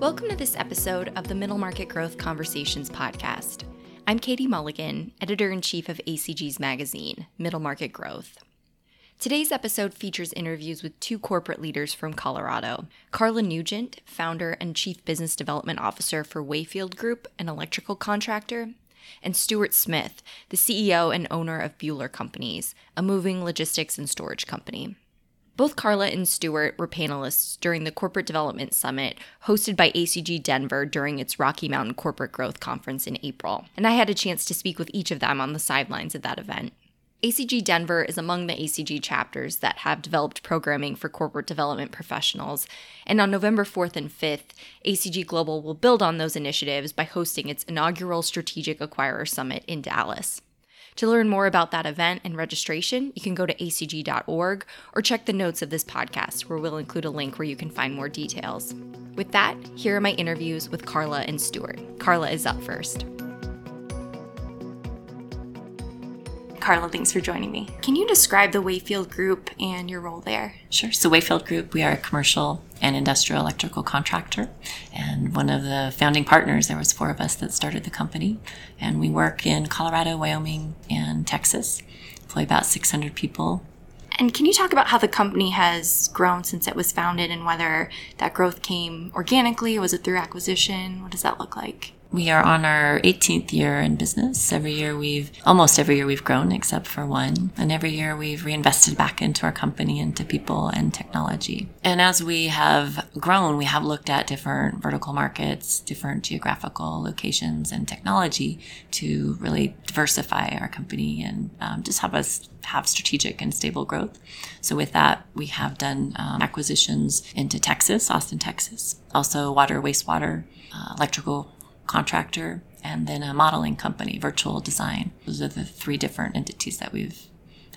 Welcome to this episode of the Middle Market Growth Conversations podcast. I'm Katie Mulligan, editor in chief of ACG's magazine, Middle Market Growth. Today's episode features interviews with two corporate leaders from Colorado Carla Nugent, founder and chief business development officer for Weifield Group, an electrical contractor, and Stuart Smith, the CEO and owner of Buehler Companies, a moving logistics and storage company. Both Carla and Stuart were panelists during the Corporate Development Summit hosted by ACG Denver during its Rocky Mountain Corporate Growth Conference in April, and I had a chance to speak with each of them on the sidelines of that event. ACG Denver is among the ACG chapters that have developed programming for corporate development professionals. And on November 4th and 5th, ACG Global will build on those initiatives by hosting its inaugural Strategic Acquirer Summit in Dallas. To learn more about that event and registration, you can go to acg.org or check the notes of this podcast, where we'll include a link where you can find more details. With that, here are my interviews with Carla and Stuart. Carla is up first. Carla, thanks for joining me. Can you describe the Weifield Group and your role there? Sure. So, Weifield Group, we are a commercial and industrial electrical contractor. And one of the founding partners, there was four of us that started the company. And we work in Colorado, Wyoming, and Texas. Employ about 600 people. And can you talk about how the company has grown since it was founded and whether that growth came organically? Was it through acquisition? What does that look like? We are on our 18th year in business. Every year we've, almost every year we've grown except for one. And every year we've reinvested back into our company, into people and technology. And as we have grown, we have looked at different vertical markets, different geographical locations and technology to really diversify our company and um, just have us have strategic and stable growth. So with that, we have done um, acquisitions into Texas, Austin, Texas, also water, wastewater, uh, electrical contractor, and then a modeling company, Virtual Design. Those are the three different entities that we've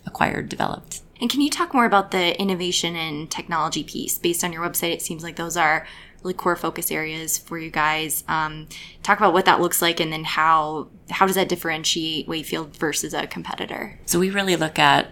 acquired, developed. And can you talk more about the innovation and technology piece? Based on your website, it seems like those are really core focus areas for you guys. Um, talk about what that looks like, and then how how does that differentiate Weifield versus a competitor? So we really look at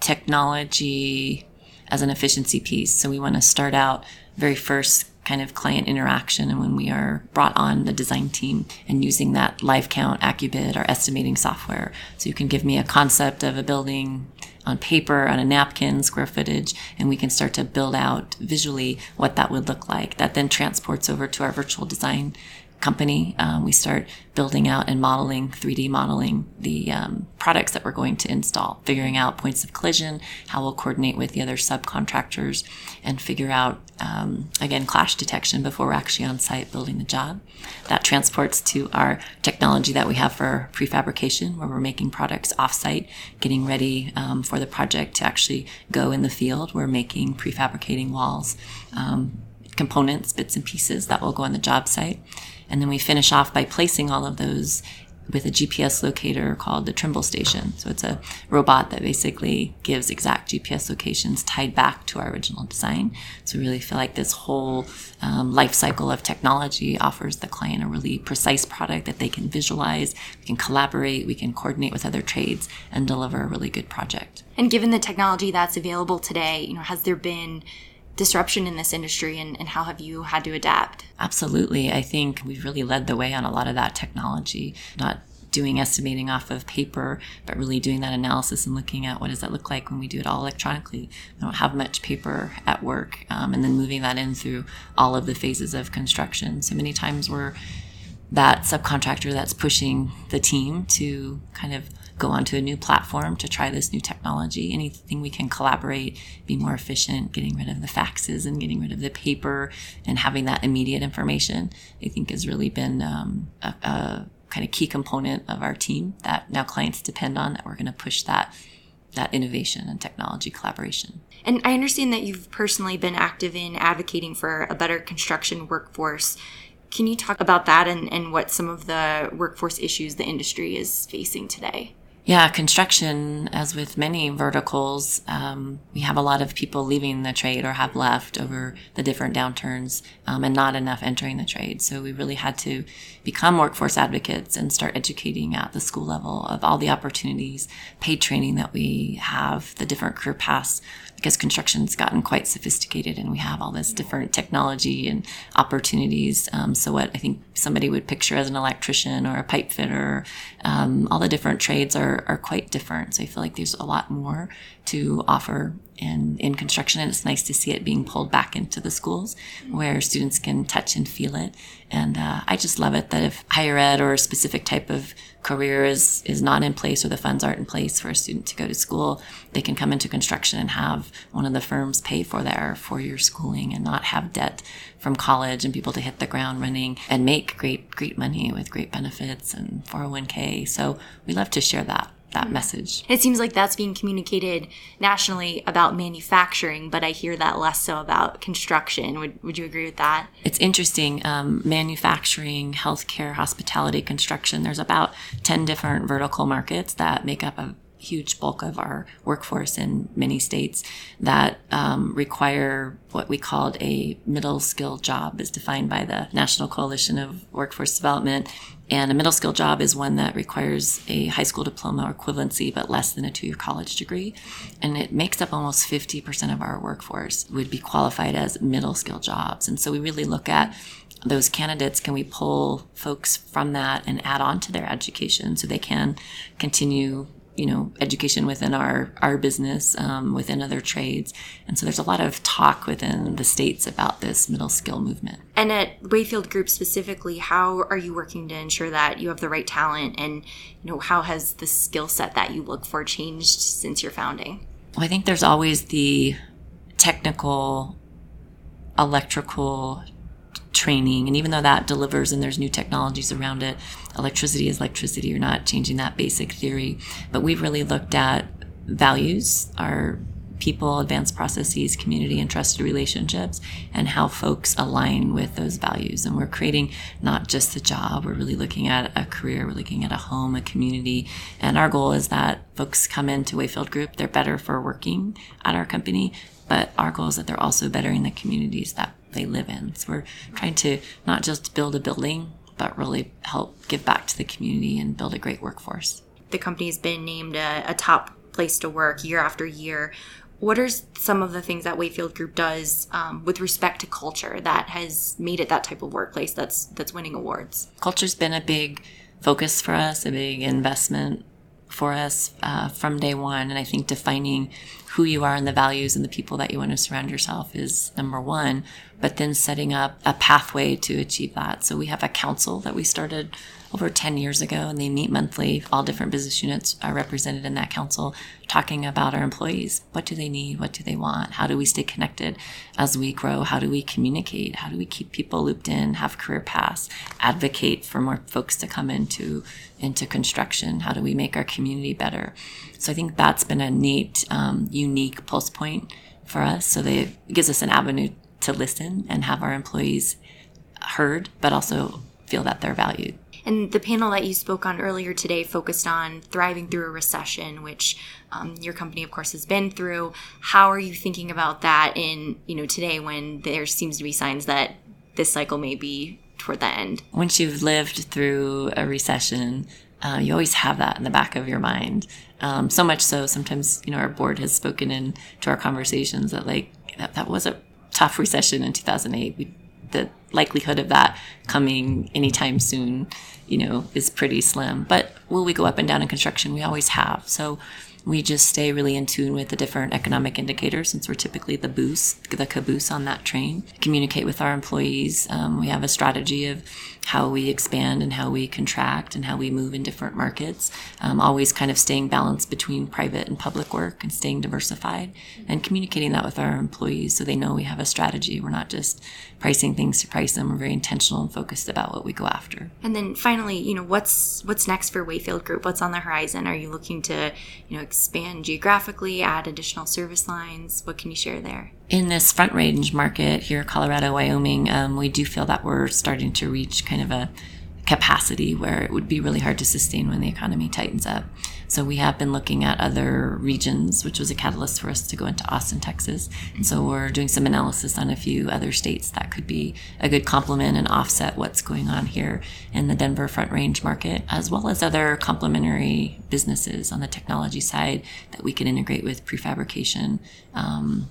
technology as an efficiency piece. So we want to start out very first kind of client interaction and when we are brought on the design team and using that LiveCount, AccuBid, our estimating software. So you can give me a concept of a building on paper, on a napkin, square footage, and we can start to build out visually what that would look like. That then transports over to our virtual design company, um, we start building out and modeling, 3D modeling the um, products that we're going to install, figuring out points of collision, how we'll coordinate with the other subcontractors, and figure out, um, again, clash detection before we're actually on site building the job. That transports to our technology that we have for prefabrication, where we're making products offsite, getting ready um, for the project to actually go in the field. We're making prefabricating walls um, components, bits and pieces that will go on the job site. And then we finish off by placing all of those with a GPS locator called the Trimble Station. So it's a robot that basically gives exact GPS locations tied back to our original design. So we really feel like this whole um, life cycle of technology offers the client a really precise product that they can visualize, we can collaborate, we can coordinate with other trades and deliver a really good project. And given the technology that's available today, you know, has there been disruption in this industry and, and how have you had to adapt? Absolutely. I think we've really led the way on a lot of that technology, not doing estimating off of paper, but really doing that analysis and looking at what does that look like when we do it all electronically. We don't have much paper at work, um, and then moving that in through all of the phases of construction. So many times we're that subcontractor that's pushing the team to kind of go onto a new platform to try this new technology. Anything we can collaborate, be more efficient, getting rid of the faxes and getting rid of the paper and having that immediate information, I think has really been um, a, a kind of key component of our team that now clients depend on that we're going to push that that innovation and technology collaboration. And I understand that you've personally been active in advocating for a better construction workforce. Can you talk about that and, and what some of the workforce issues the industry is facing today? Yeah, construction, as with many verticals, um, we have a lot of people leaving the trade or have left over the different downturns um, and not enough entering the trade. So we really had to become workforce advocates and start educating at the school level of all the opportunities, paid training that we have, the different career paths because construction's gotten quite sophisticated and we have all this different technology and opportunities. Um, so what I think somebody would picture as an electrician or a pipe fitter, um, all the different trades are, are quite different. So I feel like there's a lot more to offer in, in construction and it's nice to see it being pulled back into the schools where students can touch and feel it. And uh, I just love it that if higher ed or a specific type of career is, is not in place or the funds aren't in place for a student to go to school, they can come into construction and have one of the firms pay for their four year schooling and not have debt from college and people to hit the ground running and make great, great money with great benefits and 401k. So we love to share that that message. It seems like that's being communicated nationally about manufacturing, but I hear that less so about construction. Would, would you agree with that? It's interesting. Um, manufacturing, healthcare, hospitality, construction, there's about 10 different vertical markets that make up a huge bulk of our workforce in many states that um, require what we called a middle skill job is defined by the National Coalition of Workforce Development. And a middle skill job is one that requires a high school diploma or equivalency, but less than a two year college degree. And it makes up almost 50% of our workforce would be qualified as middle skill jobs. And so we really look at those candidates can we pull folks from that and add on to their education so they can continue you know education within our our business um, within other trades. And so there's a lot of talk within the states about this middle skill movement. And at Weifield group specifically how are you working to ensure that you have the right talent? And you know how has the skill set that you look for changed since your founding? Well, i think there's always the technical electrical training. And even though that delivers and there's new technologies around it, electricity is electricity. You're not changing that basic theory. But we've really looked at values, our people, advanced processes, community, and trusted relationships, and how folks align with those values. And we're creating not just a job, we're really looking at a career, we're looking at a home, a community. And our goal is that folks come into Weifield Group, they're better for working at our company, but our goal is that they're also bettering the communities that they live in. So we're trying to not just build a building, but really help give back to the community and build a great workforce. The company's been named a, a top place to work year after year. What are some of the things that Weifield Group does um, with respect to culture that has made it that type of workplace that's that's winning awards? Culture's been a big focus for us, a big investment for us uh, from day one. And I think defining who you are and the values and the people that you want to surround yourself is number one, but then setting up a pathway to achieve that. So we have a council that we started over 10 years ago and they meet monthly. All different business units are represented in that council talking about our employees. What do they need? What do they want? How do we stay connected as we grow? How do we communicate? How do we keep people looped in, have career paths, advocate for more folks to come into, into construction? How do we make our community better? So I think that's been a neat, um, unique pulse point for us. So they, it gives us an avenue to listen and have our employees heard, but also feel that they're valued. And the panel that you spoke on earlier today focused on thriving through a recession, which um, your company, of course, has been through. How are you thinking about that in you know today when there seems to be signs that this cycle may be toward the end? Once you've lived through a recession, uh, you always have that in the back of your mind. Um, so much so, sometimes you know our board has spoken in to our conversations that like that, that was a tough recession in 2008. We, the likelihood of that coming anytime soon, you know, is pretty slim. But will we go up and down in construction? We always have. So we just stay really in tune with the different economic indicators since we're typically the boost, the caboose on that train. Communicate with our employees. Um, we have a strategy of how we expand and how we contract and how we move in different markets. Um, always kind of staying balanced between private and public work and staying diversified and communicating that with our employees so they know we have a strategy. We're not just pricing things to price them. We're very intentional and focused about what we go after. And then finally, you know, what's what's next for Weifield Group? What's on the horizon? Are you looking to, you know, expand geographically, add additional service lines? What can you share there? in this front range market here, Colorado, Wyoming, um, we do feel that we're starting to reach kind of a capacity where it would be really hard to sustain when the economy tightens up. So we have been looking at other regions, which was a catalyst for us to go into Austin, Texas. And so we're doing some analysis on a few other states that could be a good complement and offset what's going on here in the Denver Front Range market, as well as other complementary businesses on the technology side that we could integrate with prefabrication. Um,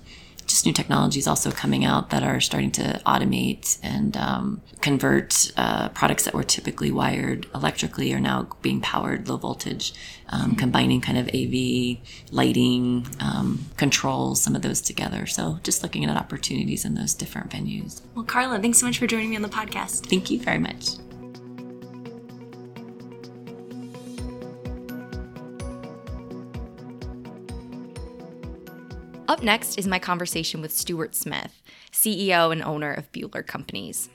just new technologies also coming out that are starting to automate and um, convert uh, products that were typically wired electrically are now being powered low voltage, um, mm-hmm. combining kind of AV lighting, um, controls, some of those together. So just looking at opportunities in those different venues. Well, Carla, thanks so much for joining me on the podcast. Thank you very much. Up next is my conversation with Stuart Smith, CEO and owner of Buehler Companies.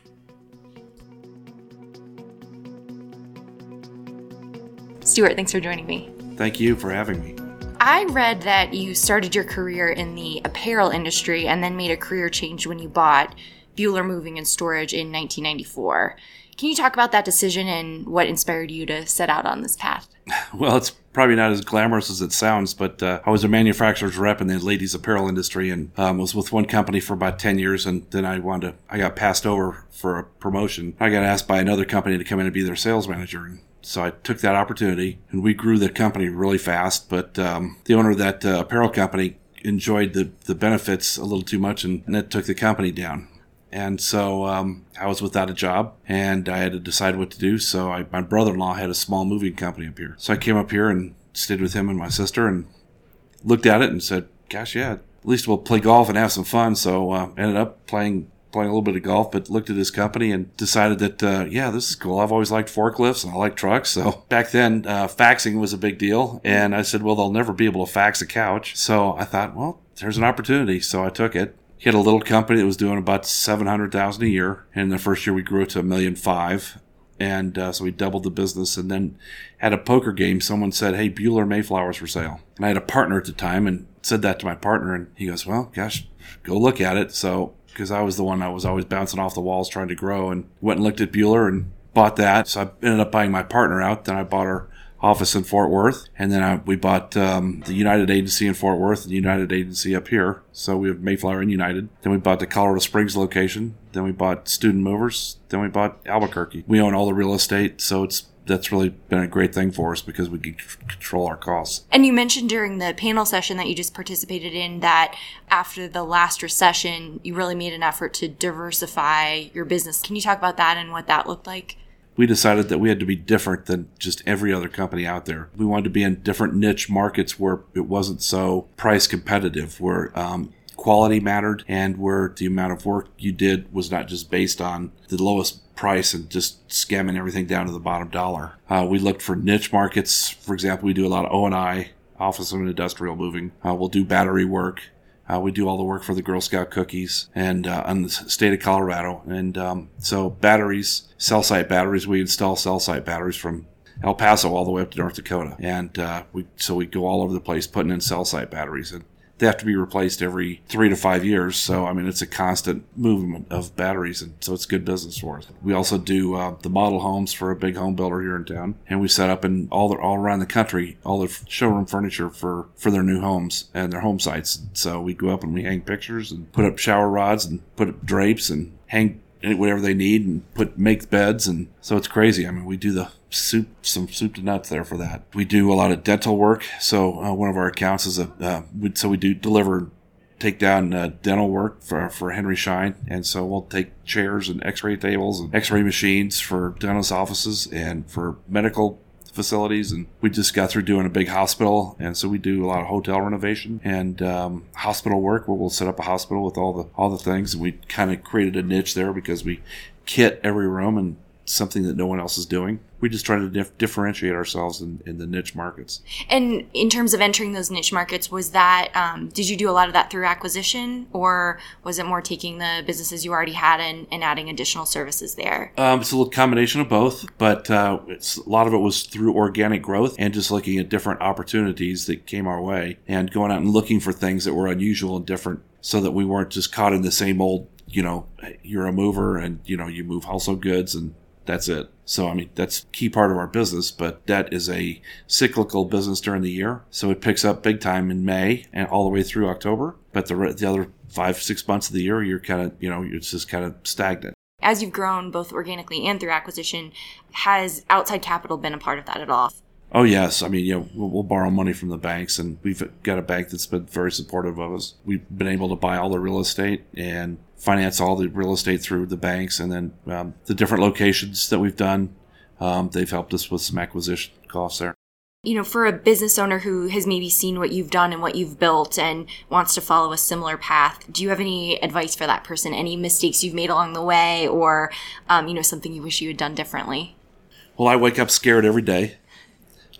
Stuart, thanks for joining me. Thank you for having me. I read that you started your career in the apparel industry and then made a career change when you bought Buehler Moving and Storage in 1994. Can you talk about that decision and what inspired you to set out on this path? Well, it's probably not as glamorous as it sounds, but uh, I was a manufacturer's rep in the ladies' apparel industry and um, was with one company for about 10 years. And then I wanted to, I got passed over for a promotion. I got asked by another company to come in and be their sales manager. And so I took that opportunity and we grew the company really fast. But um, the owner of that uh, apparel company enjoyed the, the benefits a little too much and, and it took the company down. And so um, I was without a job and I had to decide what to do. So I, my brother in law had a small moving company up here. So I came up here and stayed with him and my sister and looked at it and said, gosh, yeah, at least we'll play golf and have some fun. So uh, ended up playing playing a little bit of golf, but looked at his company and decided that, uh, yeah, this is cool. I've always liked forklifts and I like trucks. So back then, uh, faxing was a big deal. And I said, well, they'll never be able to fax a couch. So I thought, well, there's an opportunity. So I took it he had a little company that was doing about seven hundred thousand a year, and the first year we grew to a million five, and uh, so we doubled the business. And then at a poker game, someone said, "Hey, Buehler Mayflower's for sale," and I had a partner at the time, and said that to my partner, and he goes, "Well, gosh, go look at it." So because I was the one that was always bouncing off the walls trying to grow, and went and looked at Buehler and bought that. So I ended up buying my partner out. Then I bought her office in Fort Worth, and then I, we bought um, the United Agency in Fort Worth and the United Agency up here. So we have Mayflower and United. Then we bought the Colorado Springs location. Then we bought Student Movers. Then we bought Albuquerque. We own all the real estate, so it's that's really been a great thing for us because we can control our costs. And you mentioned during the panel session that you just participated in that after the last recession, you really made an effort to diversify your business. Can you talk about that and what that looked like? We decided that we had to be different than just every other company out there. We wanted to be in different niche markets where it wasn't so price competitive, where um, quality mattered and where the amount of work you did was not just based on the lowest price and just scamming everything down to the bottom dollar. Uh, we looked for niche markets. For example, we do a lot of O&I, office and industrial moving. Uh, we'll do battery work. Uh, we do all the work for the Girl Scout cookies and uh, in the state of Colorado. And um, so batteries, cell site batteries, we install cell site batteries from El Paso all the way up to North Dakota. And uh, we so we go all over the place putting in cell site batteries. And they have to be replaced every three to five years. So, I mean, it's a constant movement of batteries, and so it's good business for us. We also do uh, the model homes for a big home builder here in town, and we set up in all the, all around the country all the showroom furniture for for their new homes and their home sites. So we go up and we hang pictures and put up shower rods and put up drapes and hang whatever they need and put make beds and so it's crazy. I mean, we do the soup, some soup to nuts there for that. We do a lot of dental work. So uh, one of our accounts is a, uh, we, so we do deliver, take down uh, dental work for, for Henry Schein. And so we'll take chairs and x-ray tables and x-ray machines for dentist offices and for medical facilities and we just got through doing a big hospital and so we do a lot of hotel renovation and um, hospital work. Where we'll set up a hospital with all the all the things and we kind of created a niche there because we kit every room and something that no one else is doing. We just try to dif- differentiate ourselves in, in, the niche markets. And in terms of entering those niche markets, was that um, did you do a lot of that through acquisition, or was it more taking the businesses you already had and, and adding additional services there? Um, it's a little combination of both, but uh, a lot of it was through organic growth and just looking at different opportunities that came our way and going out and looking for things that were unusual and different, so that we weren't just caught in the same old you know, you're a mover and, you know, you move household goods and That's it. So, I mean, that's key part of our business, but debt is a cyclical business during the year. So it picks up big time in May and all the way through October. But the, the other five, six months of the year, you're kind of, you know, it's just kind of stagnant. As you've grown both organically and through acquisition, has outside capital been a part of that at all? Oh yes, I mean, you know, we'll, we'll, borrow money from the banks, and we've got a bank that's been very supportive of us. We've been able to buy all the real estate and finance all the real estate through the banks, and then um, the different locations that we've done, um, they've helped us with some acquisition costs there. You know, for a business owner who has maybe seen what you've done and what you've built and wants to follow a similar path, do you have any advice for that person? Any mistakes you've made along the way, or um, you know, something you wish you had done differently? Well, I wake up scared every day.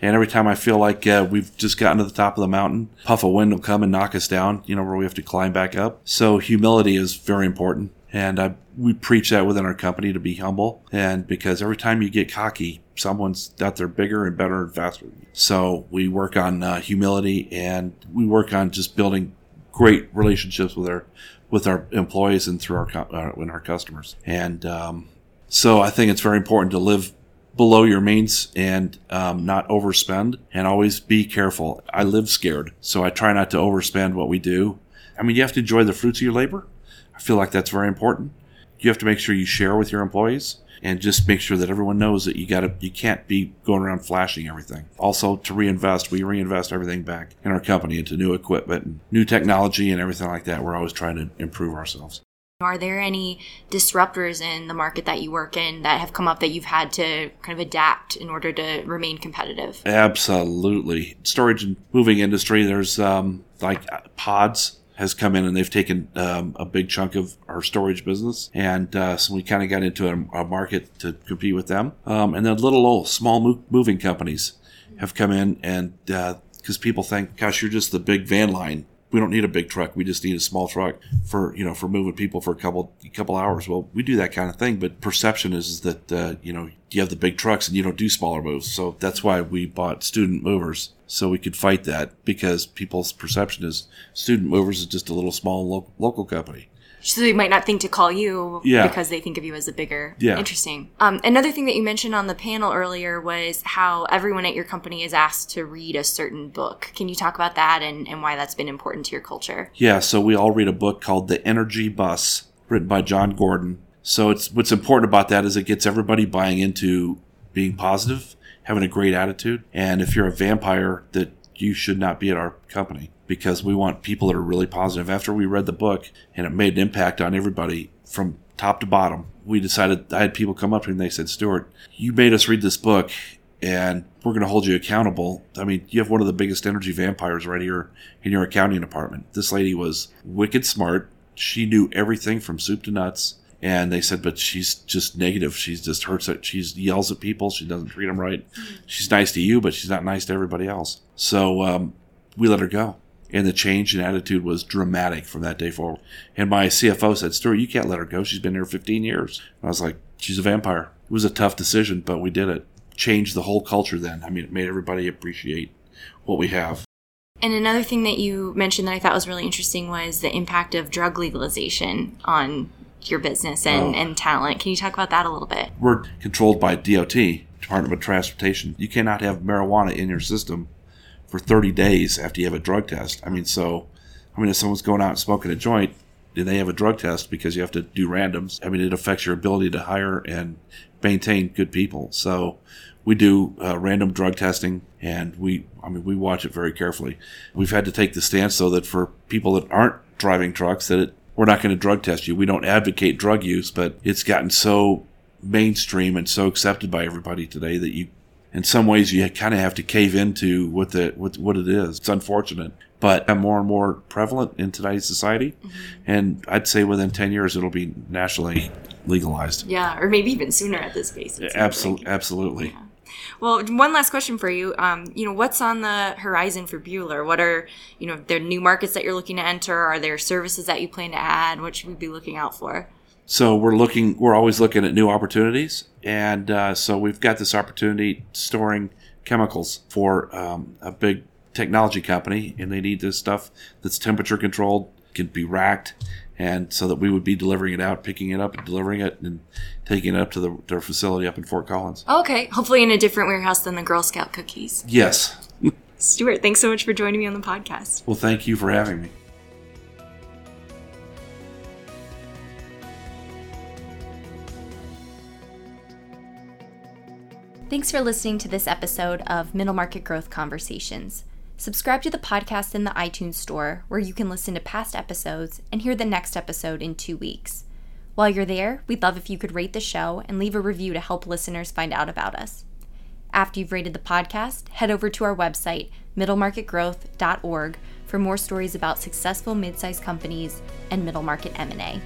And every time I feel like uh, we've just gotten to the top of the mountain, puff of wind will come and knock us down, you know, where we have to climb back up. So humility is very important. And I, we preach that within our company to be humble. And because every time you get cocky, someone's out there bigger and better and faster. So we work on uh, humility and we work on just building great relationships with our with our employees and through our uh, and our customers. And um, so I think it's very important to live below your means and um, not overspend and always be careful. I live scared, so I try not to overspend what we do. I mean, you have to enjoy the fruits of your labor. I feel like that's very important. You have to make sure you share with your employees and just make sure that everyone knows that you got to you can't be going around flashing everything. Also to reinvest, we reinvest everything back in our company into new equipment and new technology and everything like that. We're always trying to improve ourselves. Are there any disruptors in the market that you work in that have come up that you've had to kind of adapt in order to remain competitive? Absolutely. Storage and moving industry, there's um, like pods has come in and they've taken um, a big chunk of our storage business. And uh, so we kind of got into a, a, market to compete with them. Um, and then little old small mo- moving companies have come in and because uh, people think, gosh, you're just the big van line we don't need a big truck. We just need a small truck for you know for moving people for a couple a couple hours. Well, we do that kind of thing, but perception is that uh, you know you have the big trucks and you don't do smaller moves. So that's why we bought student movers so we could fight that because people's perception is student movers is just a little small lo- local company so they might not think to call you yeah. because they think of you as a bigger yeah. interesting. Um, another thing that you mentioned on the panel earlier was how everyone at your company is asked to read a certain book. Can you talk about that and, and why that's been important to your culture? Yeah so we all read a book called the energy bus written by jon gordon. So it's what's important about that is it gets everybody buying into being positive having a great attitude. And if you're a vampire that you should not be at our company because we want people that are really positive. After we read the book and it made an impact on everybody from top to bottom, we decided I had people come up to me and they said, Stuart, you made us read this book and we're going to hold you accountable. I mean, you have one of the biggest energy vampires right here in your accounting department. This lady was wicked smart. She knew everything from soup to nuts. And they said, but she's just negative. She's just hurts. It. She yells at people. She doesn't treat them right. She's nice to you, but she's not nice to everybody else. So um, we let her go and the change in attitude was dramatic from that day forward. And my CFO said, Stuart, you can't let her go. She's been here 15 years. And I was like, she's a vampire. It was a tough decision, but we did it. Changed the whole culture then. I mean, it made everybody appreciate what we have. And another thing that you mentioned that I thought was really interesting was the impact of drug legalization on your business and, oh. and talent. Can you talk about that a little bit? We're controlled by DOT, Department of Transportation. You cannot have marijuana in your system for 30 days after you have a drug test. I mean, so, I mean, if someone's going out and smoking a joint, and they have a drug test because you have to do randoms. I mean, it affects your ability to hire and maintain good people. So we do uh, random drug testing and we, I mean, we watch it very carefully. We've had to take the stance though that for people that aren't driving trucks that it, we're not going to drug test you. We don't advocate drug use, but it's gotten so mainstream and so accepted by everybody today that you in some ways you kind of have to cave into what the what, what it is. It's unfortunate, but more and more prevalent in today's society. Mm-hmm. And I'd say within ten years it'll be nationally legalized. Yeah, or maybe even sooner at this pace. Absolutely, absolutely. Yeah. Well, one last question for you. Um, you know, what's on the horizon for Buehler? What are you know, there new markets that you're looking to enter? Are there services that you plan to add? What should we be looking out for? So we're looking, we're always looking at new opportunities, and uh, so we've got this opportunity storing chemicals for um, a big technology company, and they need this stuff that's temperature controlled, can be racked, and so that we would be delivering it out, picking it up, and delivering it, and taking it up to the, their facility up in Fort Collins. Okay, hopefully in a different warehouse than the Girl Scout cookies. Yes. Stuart, thanks so much for joining me on the podcast. Well, thank you for having me. Thanks for listening to this episode of Middle Market Growth Conversations. Subscribe to the podcast in the iTunes Store, where you can listen to past episodes and hear the next episode in two weeks. While you're there, we'd love if you could rate the show and leave a review to help listeners find out about us. After you've rated the podcast, head over to our website, middlemarketgrowth.org, for more stories about successful mid-sized companies and middle market M&A.